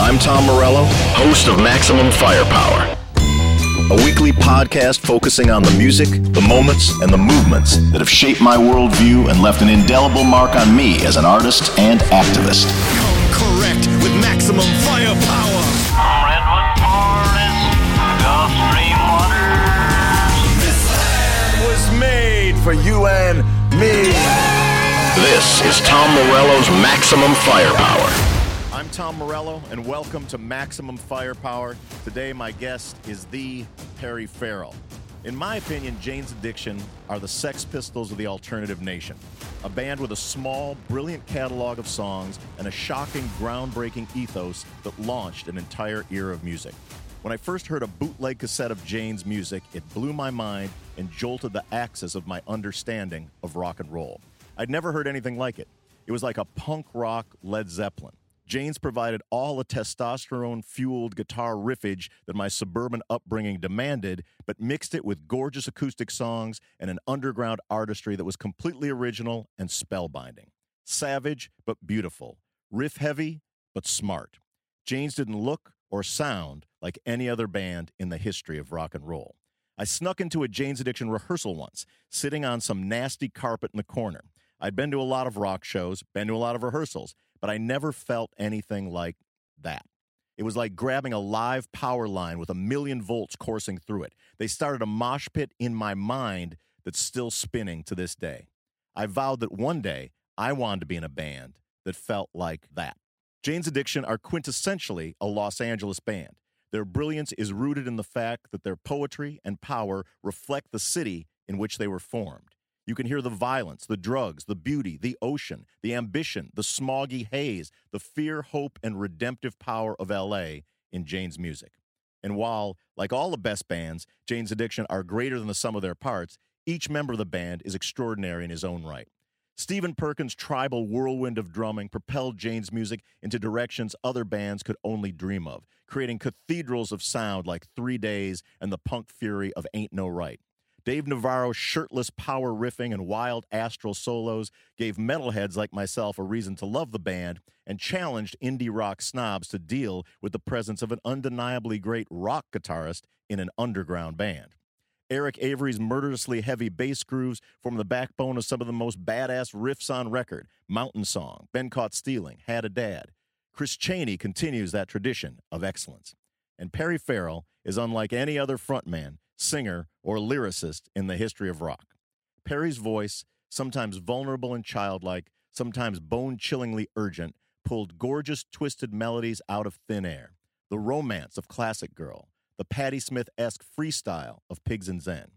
I'm Tom Morello, host of Maximum Firepower, a weekly podcast focusing on the music, the moments, and the movements that have shaped my worldview and left an indelible mark on me as an artist and activist. Come correct with maximum firepower. Redwood Forest, Gulf Stream waters. This land was made for you and me. This is Tom Morello's Maximum Firepower. Tom Morello, and welcome to Maximum Firepower. Today, my guest is the Perry Farrell. In my opinion, Jane's Addiction are the Sex Pistols of the alternative nation. A band with a small, brilliant catalog of songs and a shocking, groundbreaking ethos that launched an entire era of music. When I first heard a bootleg cassette of Jane's music, it blew my mind and jolted the axis of my understanding of rock and roll. I'd never heard anything like it. It was like a punk rock Led Zeppelin. Jane's provided all the testosterone fueled guitar riffage that my suburban upbringing demanded, but mixed it with gorgeous acoustic songs and an underground artistry that was completely original and spellbinding. Savage, but beautiful. Riff heavy, but smart. Jane's didn't look or sound like any other band in the history of rock and roll. I snuck into a Jane's Addiction rehearsal once, sitting on some nasty carpet in the corner. I'd been to a lot of rock shows, been to a lot of rehearsals, but I never felt anything like that. It was like grabbing a live power line with a million volts coursing through it. They started a mosh pit in my mind that's still spinning to this day. I vowed that one day I wanted to be in a band that felt like that. Jane's Addiction are quintessentially a Los Angeles band. Their brilliance is rooted in the fact that their poetry and power reflect the city in which they were formed. You can hear the violence, the drugs, the beauty, the ocean, the ambition, the smoggy haze, the fear, hope, and redemptive power of LA in Jane's music. And while, like all the best bands, Jane's Addiction are greater than the sum of their parts, each member of the band is extraordinary in his own right. Stephen Perkins' tribal whirlwind of drumming propelled Jane's music into directions other bands could only dream of, creating cathedrals of sound like Three Days and the punk fury of Ain't No Right. Dave Navarro's shirtless power riffing and wild astral solos gave metalheads like myself a reason to love the band and challenged indie rock snobs to deal with the presence of an undeniably great rock guitarist in an underground band. Eric Avery's murderously heavy bass grooves form the backbone of some of the most badass riffs on record Mountain Song, Been Caught Stealing, Had a Dad. Chris Chaney continues that tradition of excellence. And Perry Farrell is unlike any other frontman singer, or lyricist in the history of rock. Perry's voice, sometimes vulnerable and childlike, sometimes bone chillingly urgent, pulled gorgeous, twisted melodies out of thin air. The romance of Classic Girl, the Patti Smith esque freestyle of Pigs and Zen.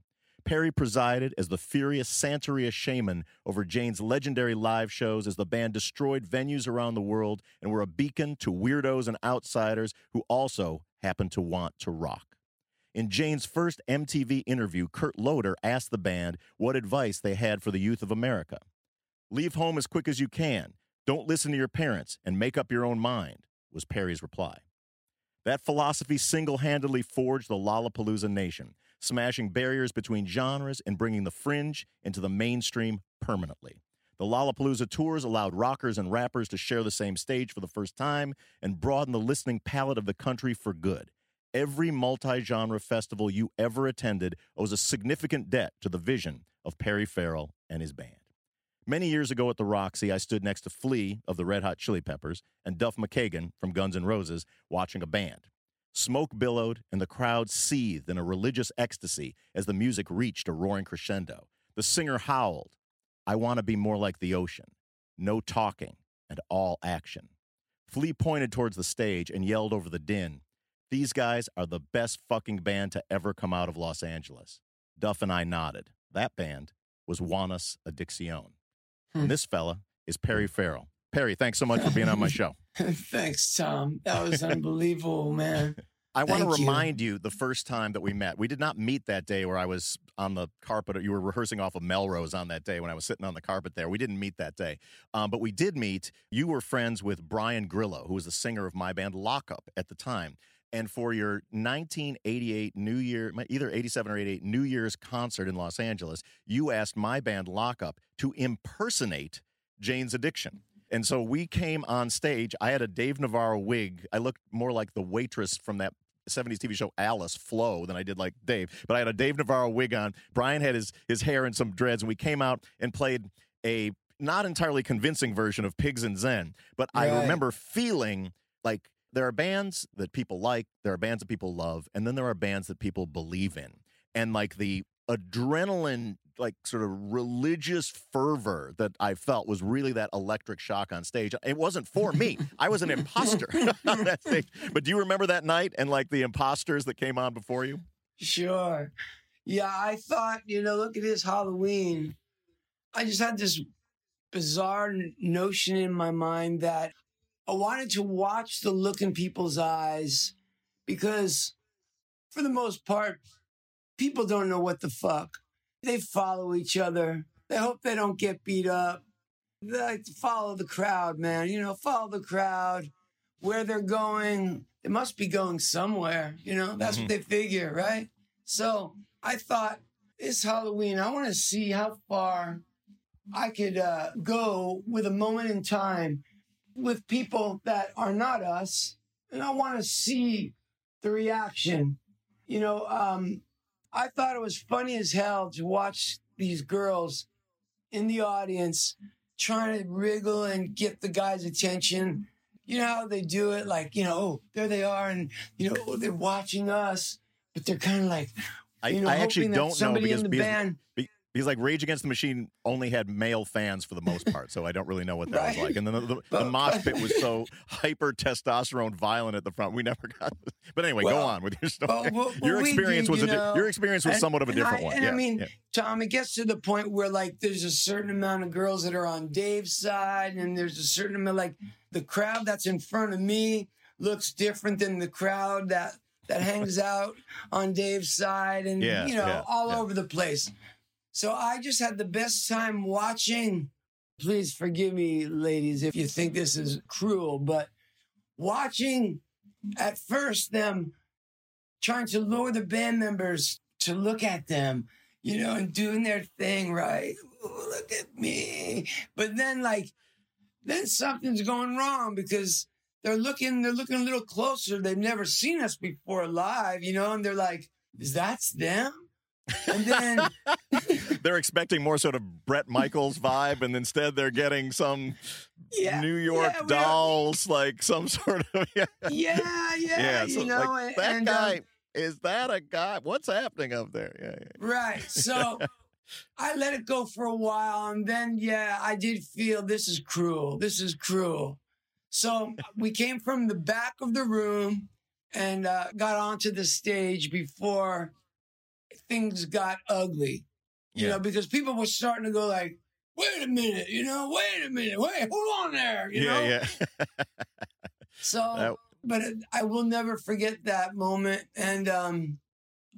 Perry presided as the furious Santeria shaman over Jane's legendary live shows as the band destroyed venues around the world and were a beacon to weirdos and outsiders who also happened to want to rock. In Jane's first MTV interview, Kurt Loder asked the band what advice they had for the youth of America. Leave home as quick as you can. Don't listen to your parents and make up your own mind, was Perry's reply. That philosophy single handedly forged the Lollapalooza nation, smashing barriers between genres and bringing the fringe into the mainstream permanently. The Lollapalooza tours allowed rockers and rappers to share the same stage for the first time and broaden the listening palette of the country for good every multi genre festival you ever attended owes a significant debt to the vision of Perry Farrell and his band. Many years ago at the Roxy, I stood next to Flea of the Red Hot Chili Peppers and Duff McKagan from Guns N' Roses watching a band. Smoke billowed and the crowd seethed in a religious ecstasy as the music reached a roaring crescendo. The singer howled, I want to be more like the ocean. No talking and all action. Flea pointed towards the stage and yelled over the din, these guys are the best fucking band to ever come out of Los Angeles. Duff and I nodded. That band was Jane's Addiction. Hmm. And this fella is Perry Farrell. Perry, thanks so much for being on my show. thanks, Tom. That was unbelievable, man. I want to remind you. you the first time that we met. We did not meet that day where I was on the carpet. You were rehearsing off of Melrose on that day when I was sitting on the carpet there. We didn't meet that day, um, but we did meet. You were friends with Brian Grillo, who was the singer of my band Lockup at the time. And for your 1988 New Year, either 87 or 88 New Year's concert in Los Angeles, you asked my band Lockup to impersonate Jane's Addiction. And so we came on stage. I had a Dave Navarro wig. I looked more like the waitress from that 70s TV show Alice Flo than I did like Dave. But I had a Dave Navarro wig on. Brian had his his hair and some dreads, and we came out and played a not entirely convincing version of Pigs and Zen. But I remember feeling like there are bands that people like, there are bands that people love, and then there are bands that people believe in. And like the adrenaline, like sort of religious fervor that I felt was really that electric shock on stage. It wasn't for me. I was an imposter on that stage. But do you remember that night and like the imposters that came on before you? Sure. Yeah, I thought, you know, look at this Halloween. I just had this bizarre notion in my mind that I wanted to watch the look in people's eyes because, for the most part, people don't know what the fuck. They follow each other. They hope they don't get beat up. They like to follow the crowd, man. You know, follow the crowd. Where they're going, they must be going somewhere. You know, that's what they figure, right? So I thought this Halloween, I want to see how far I could uh, go with a moment in time with people that are not us. And I want to see the reaction. You know, um, I thought it was funny as hell to watch these girls in the audience trying to wriggle and get the guy's attention. You know how they do it? Like, you know, oh, there they are, and, you know, they're watching us, but they're kind of like, I, you know, I actually hoping that don't know somebody because, in the because, because like Rage Against the Machine only had male fans for the most part, so I don't really know what that was like. And then the, the, the mosh pit was so hyper testosterone violent at the front, we never got. But anyway, go on with your story. well, well, your experience did, was you a know, your experience was and- somewhat of a different I, one. And yeah, I mean, yeah. Tom, it gets to the point where like there's a certain amount of girls that are on Dave's side, and there's a certain amount like the crowd that's in front of me looks different than the crowd that that hangs out on Dave's side, and Yeah, you know, all over the place. So I just had the best time watching. Please forgive me, ladies, if you think this is cruel, but watching at first them trying to lure the band members to look at them, you know, and doing their thing, right? Ooh, look at me. But then like then something's going wrong because they're looking they're looking a little closer. They've never seen us before live, you know, and they're like, is that's them? And then They're expecting more sort of Bret Michaels vibe, and instead they're getting some yeah, New York yeah, dolls, like some sort of yeah, Yeah, yeah, yeah. you know, like that and, um, guy is that a guy? What's happening up there? Yeah, yeah. Right. So I let it go for a while. And then, yeah, I did feel this is cruel. This is cruel. So we came from the back of the room and uh, got onto the stage before things got ugly. You Yeah. know, because people were starting to go like, wait a minute, you know, wait a minute, wait, hold on there, you know? yeah, yeah. So, That- but it, I will never forget that moment. And um,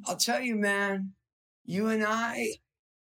I'll tell you, man, you and I,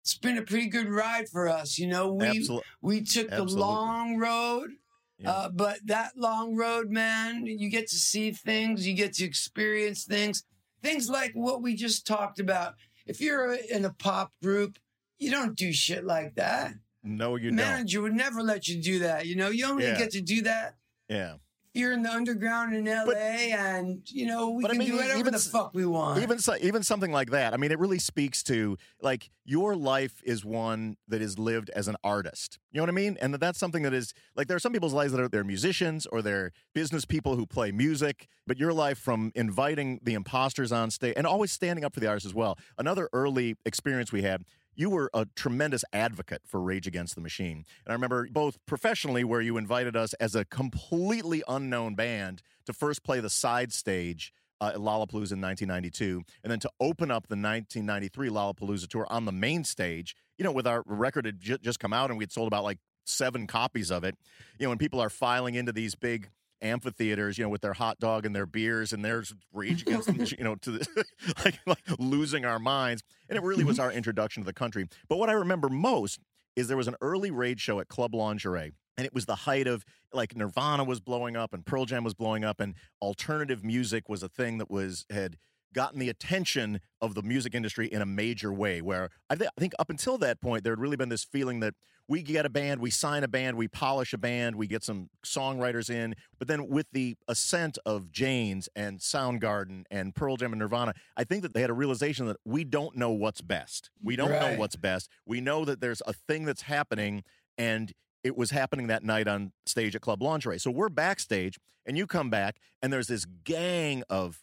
it's been a pretty good ride for us. You know, we Absolutely. we took the long road, Yeah. uh, but that long road, man, you get to see things, you get to experience things, things like what we just talked about. If you're in a pop group, you don't do shit like that. No, you don't. Manager would never let you do that. You know, you only Yeah. get to do that Yeah. You're in the underground in LA, But- and you know we but I can mean, do whatever even the fuck we want. even so, even something like that. I mean, it really speaks to like your life is one that is lived as an artist. You know what I mean? And that that's something that is like there are some people's lives that are they're musicians or they're business people who play music, but your life from inviting the imposters on stage and always standing up for the artists as well. Another early experience we had. You were a tremendous advocate for Rage Against the Machine. And I remember both professionally, where you invited us as a completely unknown band to first play the side stage uh, at Lollapalooza in 1992, and then to open up the 1993 Lollapalooza tour on the main stage. You know, with our record had ju- just come out and we had sold about like seven copies of it. You know, when people are filing into these big amphitheaters, you know, with their hot dog and their beers, and there's rage against, them, you know, to the, like, like losing our minds. And it really was mm-hmm. our introduction to the country. But what I remember most is there was an early Rage show at Club Lingerie. And it was the height of like Nirvana was blowing up and Pearl Jam was blowing up and alternative music was a thing that was had gotten the attention of the music industry in a major way where I, th- I think up until that point there had really been this feeling that we get a band, we sign a band, we polish a band, we get some songwriters in. But then with the ascent of Jane's and Soundgarden and Pearl Jam and Nirvana, I think that they had a realization that we don't know what's best. We don't know what's best. We know that there's a thing that's happening, and it was happening that night on stage at Club Lingerie. So we're backstage, and you come back, and there's this gang of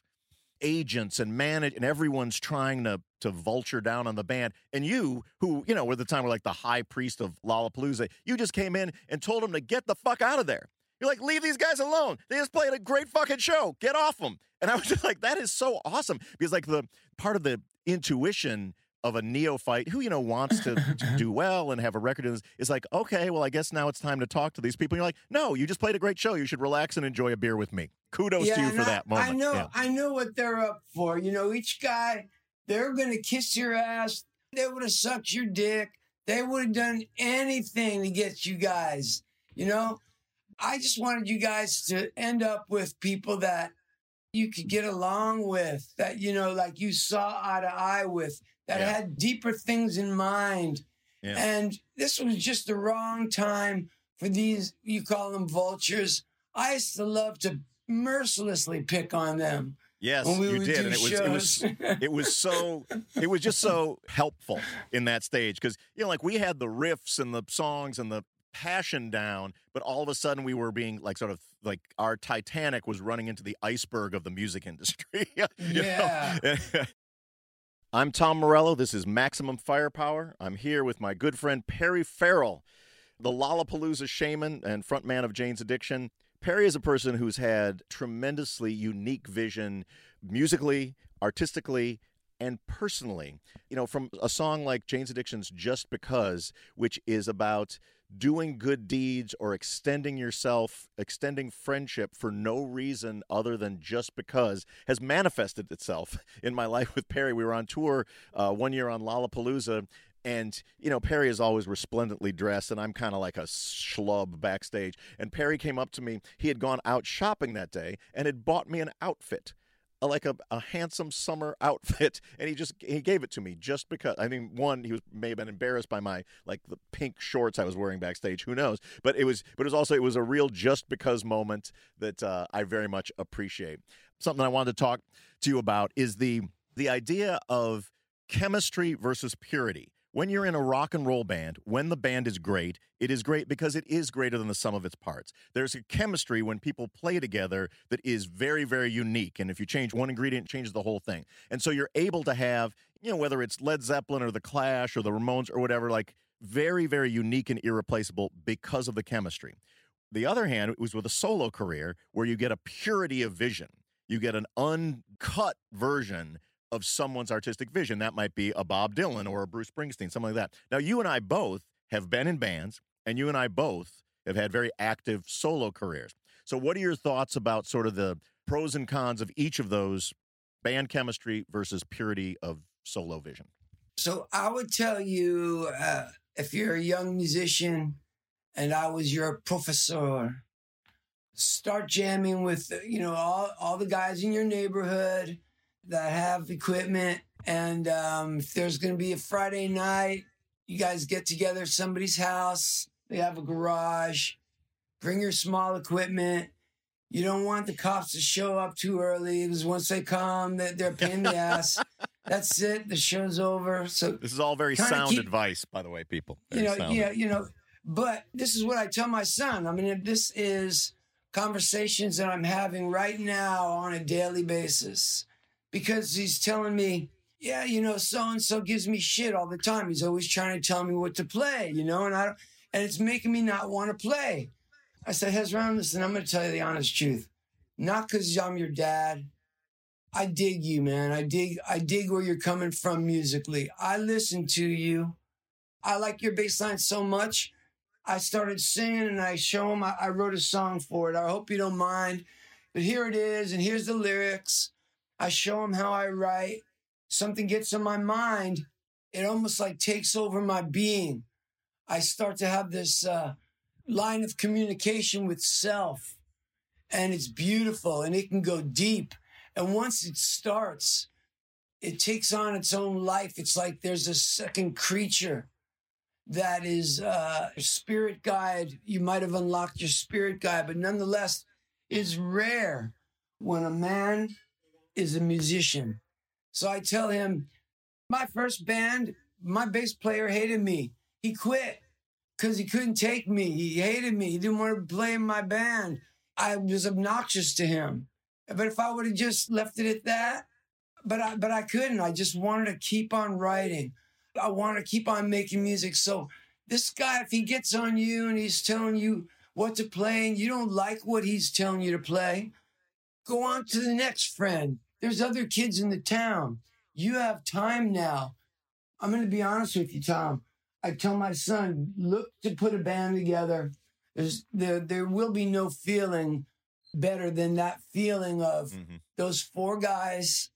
agents and manage and everyone's trying to to vulture down on the band. And you who you know at the time were like the high priest of lollapalooza you just came in and told them to get the fuck out of there. You're like leave these guys alone. They just played a great fucking show. Get off them and i was just like that is so awesome. Because like the part of the intuition of a neophyte who you know wants to, to do well and have a record is, is like okay well i guess now it's time to talk to these people and you're like no you just played a great show you should relax and enjoy a beer with me kudos to you for I- that moment I know, Yeah. I know what they're up for. You know, each guy, they're gonna kiss your ass. They would have sucked your dick. They would have done anything to get you guys. You know, I just wanted you guys to end up with people that you could get along with, that you know, like you saw eye to eye with, that Yeah. had deeper things in mind. Yeah. And this was just the wrong time for these, you call them vultures. I used to love to mercilessly pick on them. Yes, when we you did, and it was it was it was so it was just so helpful in that stage because you know like we had the riffs and the songs and the passion down, but all of a sudden we were being like sort of like our Titanic was running into the iceberg of the music industry. Yeah. I'm Tom Morello. This is Maximum Firepower. I'm here with my good friend Perry Farrell, the Lollapalooza shaman and frontman of Jane's Addiction. Perry is a person who's had tremendously unique vision musically, artistically, and personally. You know, from a song like Jane's Addiction's Just Because, which is about doing good deeds or extending yourself, extending friendship for no reason other than just because, has manifested itself in my life with Perry. We were on tour uh, one year on Lollapalooza. And, you know, Perry is always resplendently dressed, and I'm kind of like a schlub backstage. And Perry came up to me. He had gone out shopping that day and had bought me an outfit a- like a, a handsome summer outfit and he just he gave it to me just because i mean one he was may have been embarrassed by my like the pink shorts i was wearing backstage who knows but it was but it was also it was a real just because moment that uh, i very much appreciate. Something i wanted to talk to you about is the the idea of chemistry versus purity when you're in a rock and roll band, when the band is great, it is great because it is greater than the sum of its parts. There's a chemistry when people play together that is very, very unique. And if you change one ingredient, it changes the whole thing. And so you're able to have, you know, whether it's Led Zeppelin or The Clash or the Ramones or whatever, like very, very unique and irreplaceable because of the chemistry. The other hand, it was with a solo career where you get a purity of vision. You get an uncut version of someone's artistic vision. That might be a Bob Dylan or a Bruce Springsteen, something like that. Now, you and I both have been in bands, and you and I both have had very active solo careers. So, what are your thoughts about sort of the pros and cons of each of those band chemistry versus purity of solo vision? So I would tell you uh, if you're a young musician and I was your professor, start jamming with you know all all the guys in your neighborhood that have equipment. And um, if there's going to be a Friday night, you guys get together at somebody's house. They have a garage. Bring your small equipment. You don't want the cops to show up too early because once they come, they're, they're in the ass. That's it. The show's over. So This is all very sound keep- advice, by the way, people. you know, sound yeah, you know. But this is what I tell my son. I mean, if this is conversations that I'm having right now on a daily basis because he's telling me, yeah, you know, so and so gives me shit all the time. He's always trying to tell me what to play, you know, and I and it's making me not want to play. I said, Hezron, listen, I'm going to tell you the honest truth. Not because I'm your dad. I dig you, man. I dig, I dig where you're coming from musically. I listen to you. I like your bass line so much. I started singing and I show him I, I wrote a song for it. I hope you don't mind. But here it is, and here's the lyrics. I show him how I write. Something gets in my mind. It almost like takes over my being. I start to have this uh, line of communication with self, and it's beautiful and it can go deep. And once it starts, it takes on its own life. It's like there's a second creature that is uh, spirit guide. You might have unlocked your spirit guide, but nonetheless, it's rare when a man is a musician. So I tell him, my first band, my bass player hated me. He quit because he couldn't take me. He hated me. He didn't want to play in my band. I was obnoxious to him. But if I would have just left it at that, but I but I couldn't. I just wanted to keep on writing. I want to keep on making music. So this guy, if he gets on you and he's telling you what to play and you don't like what he's telling you to play, go on to the next friend. There's other kids in the town. You have time now. I'm going to be honest with you, Tom. I tell my son, look to put a band together. There's there there will be no feeling better than that feeling of Mm-hmm. those four guys,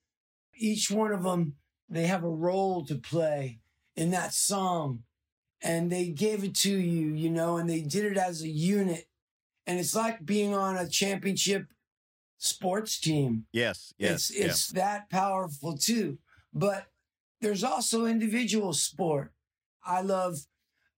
each one of them, they have a role to play in that song. And they gave it to you, you know, and they did it as a unit. And it's like being on a championship sports team. Yes, yes, it's it's that powerful too. But there's also individual sport. I love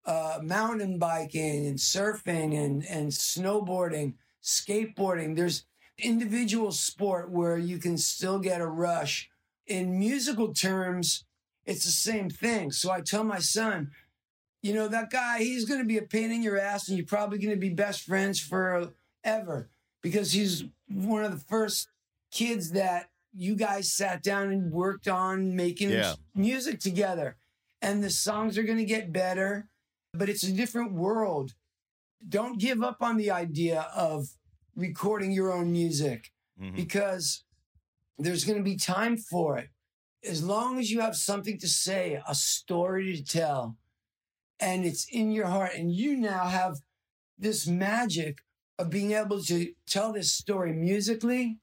uh, mountain biking and surfing and and snowboarding, skateboarding. There's individual sport where you can still get a rush. In musical terms, it's the same thing. So I tell my son, you know, that guy, he's going to be a pain in your ass and you're probably going to be best friends forever because he's one of the first kids that you guys sat down and worked on making Yeah. music together. And the songs are going to get better, but it's a different world. Don't give up on the idea of recording your own music Mhm. because there's going to be time for it. As long as you have something to say, a story to tell, and it's in your heart, and you now have this magic of being able to tell this story musically.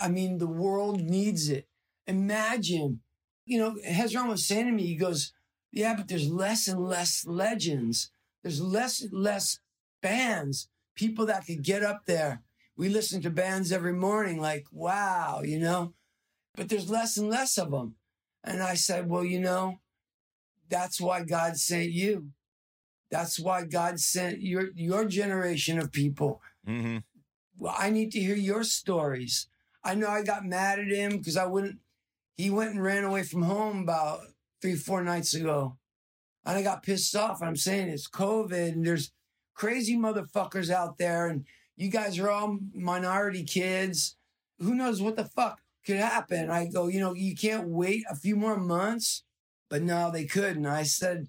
I mean, the world needs it. Imagine, you know, Hezron was saying to me, he goes, Yeah, but there's less and less legends. There's less and less bands, people that could get up there. We listen to bands every morning, like, wow, you know, but there's less and less of them. And I said, Well, you know, that's why God sent you. That's why God sent your your generation of people. Mhm. Well, I need to hear your stories. I know I got mad at him because I wouldn't. He went and ran away from home about three, four nights ago, and I got pissed off. I'm saying it's COVID, and there's crazy motherfuckers out there, and you guys are all minority kids. Who knows what the fuck could happen? I go, you know, you can't wait a few more months, but no, they couldn't. I said,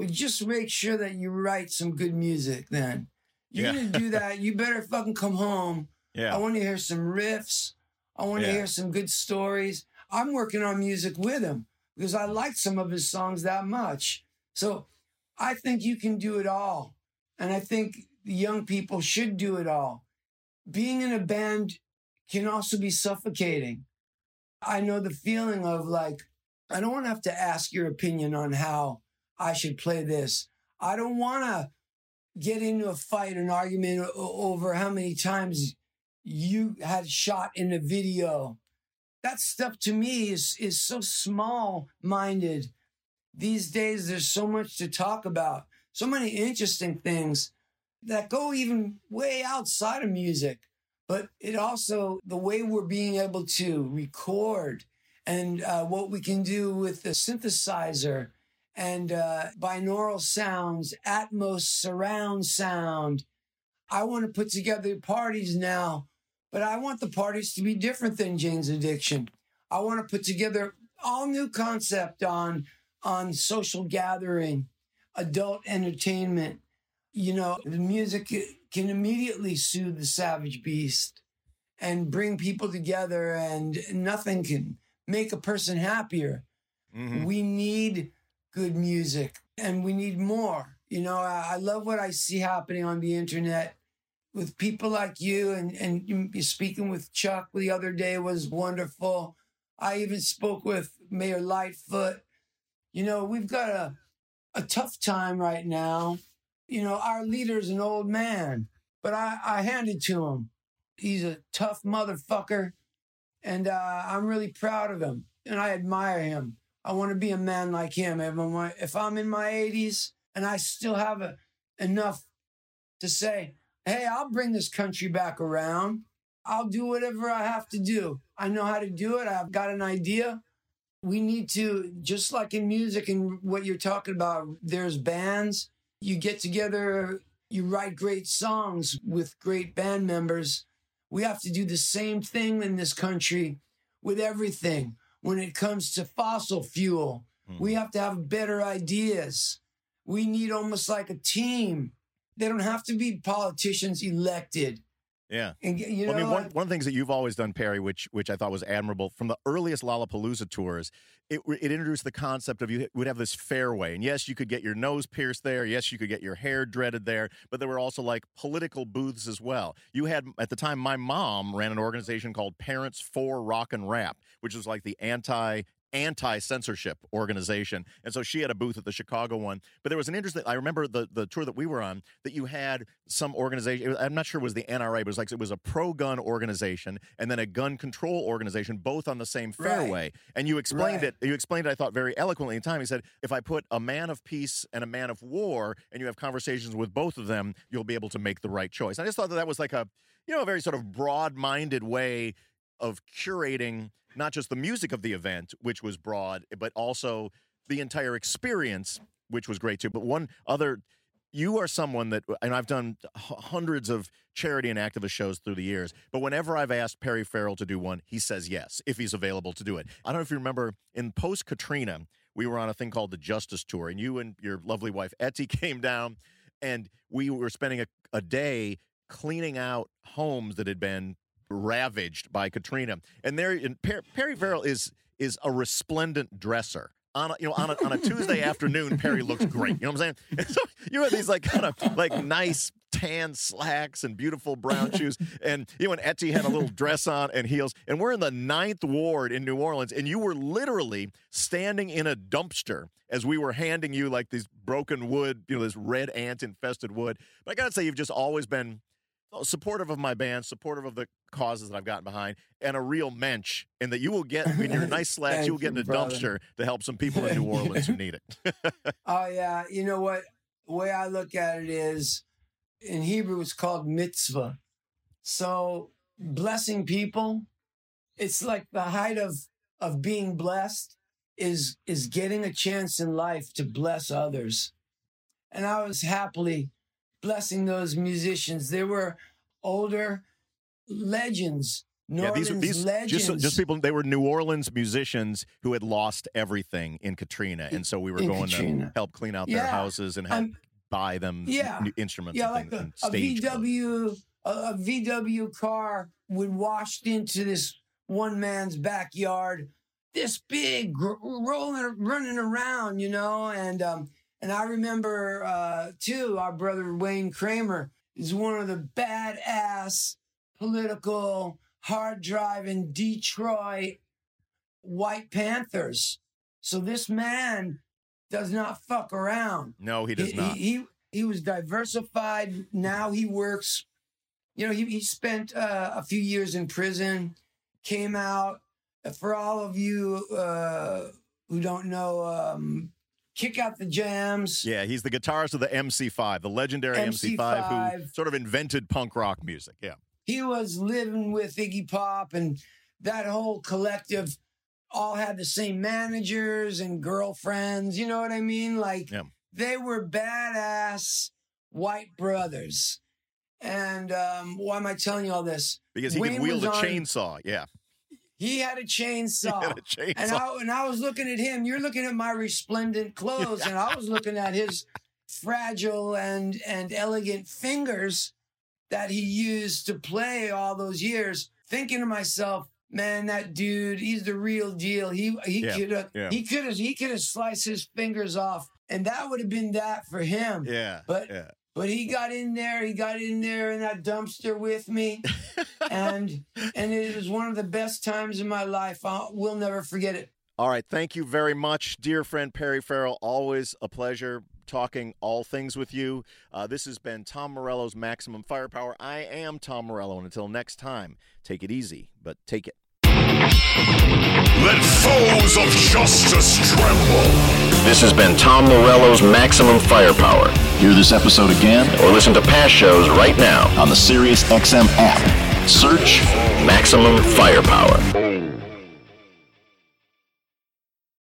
well, just make sure that you write some good music. Then you're Yeah. gonna do that. You better fucking come home. Yeah. I want to hear some riffs. I want to Yeah. hear some good stories. I'm working on music with him because I like some of his songs that much. So I think you can do it all. And I think the young people should do it all. Being in a band can also be suffocating. I know the feeling of like, I don't want to have to ask your opinion on how I should play this. I don't want to get into a fight, an argument over how many times you had shot in a video. That stuff to me is is so small minded. These days there's so much to talk about, so many interesting things that go even way outside of music. But it also the way we're being able to record and uh, what we can do with the synthesizer and uh, binaural sounds, Atmos surround sound. I want to put together parties now, but I want the parties to be different than Jane's Addiction. I want to put together all new concept on on social gathering, adult entertainment. You know, the music can immediately soothe the savage beast and bring people together, and nothing can make a person happier. Mhm. We need good music and we need more. You know, I, I love what I see happening on the internet with people like you and, and speaking with Chuck the other day was wonderful. I even spoke with Mayor Lightfoot. You know, we've got a, a tough time right now. You know, our leader's an old man, but I, I hand it to him. He's a tough motherfucker, and uh, I'm really proud of him, and I admire him. I want to be a man like him. If I'm, in my 80s and I still have a, enough to say, hey, I'll bring this country back around. I'll do whatever I have to do. I know how to do it. I've got an idea. We need to, just like in music and what you're talking about, there's bands. You get together, you write great songs with great band members. We have to do the same thing in this country with everything. When it comes to fossil fuel, we mm-hmm. have to have better ideas. We need almost like a team. They don't have to be politicians elected. Yeah. And you know, Well, I mean, one, uh, one of the things that you've always done, Perry, which which I thought was admirable from the earliest Lollapalooza tours, it it introduced the concept of you would have this fairway, and yes, you could get your nose pierced there, yes, you could get your hair dreaded there, but there were also like political booths as well. You had at the time, my mom ran an organization called Parents for Rock and Rap, which was like the anti anti censorship organization. And so she had a booth at the Chicago one. But there was an interesting, I remember the, the tour that we were on that you had some organization, I'm not sure it was the NRA, but it was like it was a pro gun organization and then a gun control organization, both on the same Right. fairway. And you explained Right. it, you explained it, I thought, very eloquently in time. He said, if I put a man of peace and a man of war and you have conversations with both of them, you'll be able to make the right choice. I just thought that that was like a, you know, a very sort of broad minded way of curating not just the music of the event, which was broad, but also the entire experience, which was great too. But one other, you are someone that, and I've done hundreds of charity and activist shows through the years, but whenever I've asked Perry Farrell to do one, he says yes, if he's available to do it. I don't know if you remember in post Katrina, we were on a thing called the Justice Tour, and you and your lovely wife, Etty, came down, and we were spending a, a day cleaning out homes that had been ravaged by Katrina. And there, and per- Perry Farrell is is a resplendent dresser. On a, you know, on a, on a Tuesday afternoon, Perry looks great. You know what I'm saying? And so you have these like kind of like nice tan slacks and beautiful brown shoes. And you know, and Etty had a little dress on and heels. And we're in the ninth ward in New Orleans, and you were literally standing in a dumpster as we were handing you like these broken wood, you know, this red ant infested wood. But I gotta say, you've just always been Oh, supportive of my band, supportive of the causes that I've gotten behind, and a real mensch. And that you will get in your nice slacks, you will get in a brother. dumpster to help some people in New Orleans who need it. Oh yeah, you know what? The way I look at it is, in Hebrew, it's called mitzvah. So blessing people, it's like the height of of being blessed is is getting a chance in life to bless others. And I was happily blessing those musicians. They were older legends. New yeah, these Orleans these legends. just just people. They were New Orleans musicians who had lost everything in Katrina, and so we were In going to help clean out their houses and help I'm- buy them Yeah. new instruments Yeah, and, like things, a, and a. VW, a, a VW car would washed into this one man's backyard, this big gr- rolling, running around, you know, and um, and I remember uh, too, our brother Wayne Kramer is one of the badass political, hard driving Detroit White Panthers. So this man does not fuck around. No, he does He- not. He, he he was diversified. Now he works. You know, he he spent uh, a few years in prison, came out. For all of you uh, who don't know, um, kick out the jams. yeah, he's the guitarist of the MC5, the legendary MC5, who MC5. sort of invented punk rock music. Yeah. He was living with Iggy Pop, and that whole collective all had the same managers and girlfriends. You know what I mean? Like Yeah. they were badass white brothers. And um, why am I telling you all this? Because he Wayne could wield a on- chainsaw. Yeah. He had a chainsaw. Had a chainsaw. And I, and I was looking at him. You're looking at my resplendent clothes, and I was looking at his fragile and and elegant fingers that he used to play all those years. Thinking to myself, man, that dude, he's the real deal. He he Yeah, could have yeah. he could have he could have sliced his fingers off, and that would have been that for him. Yeah. But yeah. But he got in there. He got in there in that dumpster with me, and and it was one of the best times in my life. I will never forget it. All right. Thank you very much, dear friend Perry Farrell. Always a pleasure talking all things with you. Uh, this has been Tom Morello's Maximum Firepower. I am Tom Morello, and until next time, take it easy, but take it. Let foes of justice tremble. This has been Tom Morello's Maximum Firepower. Hear this episode again or listen to past shows right now on the SiriusXM app. Search Maximum Firepower.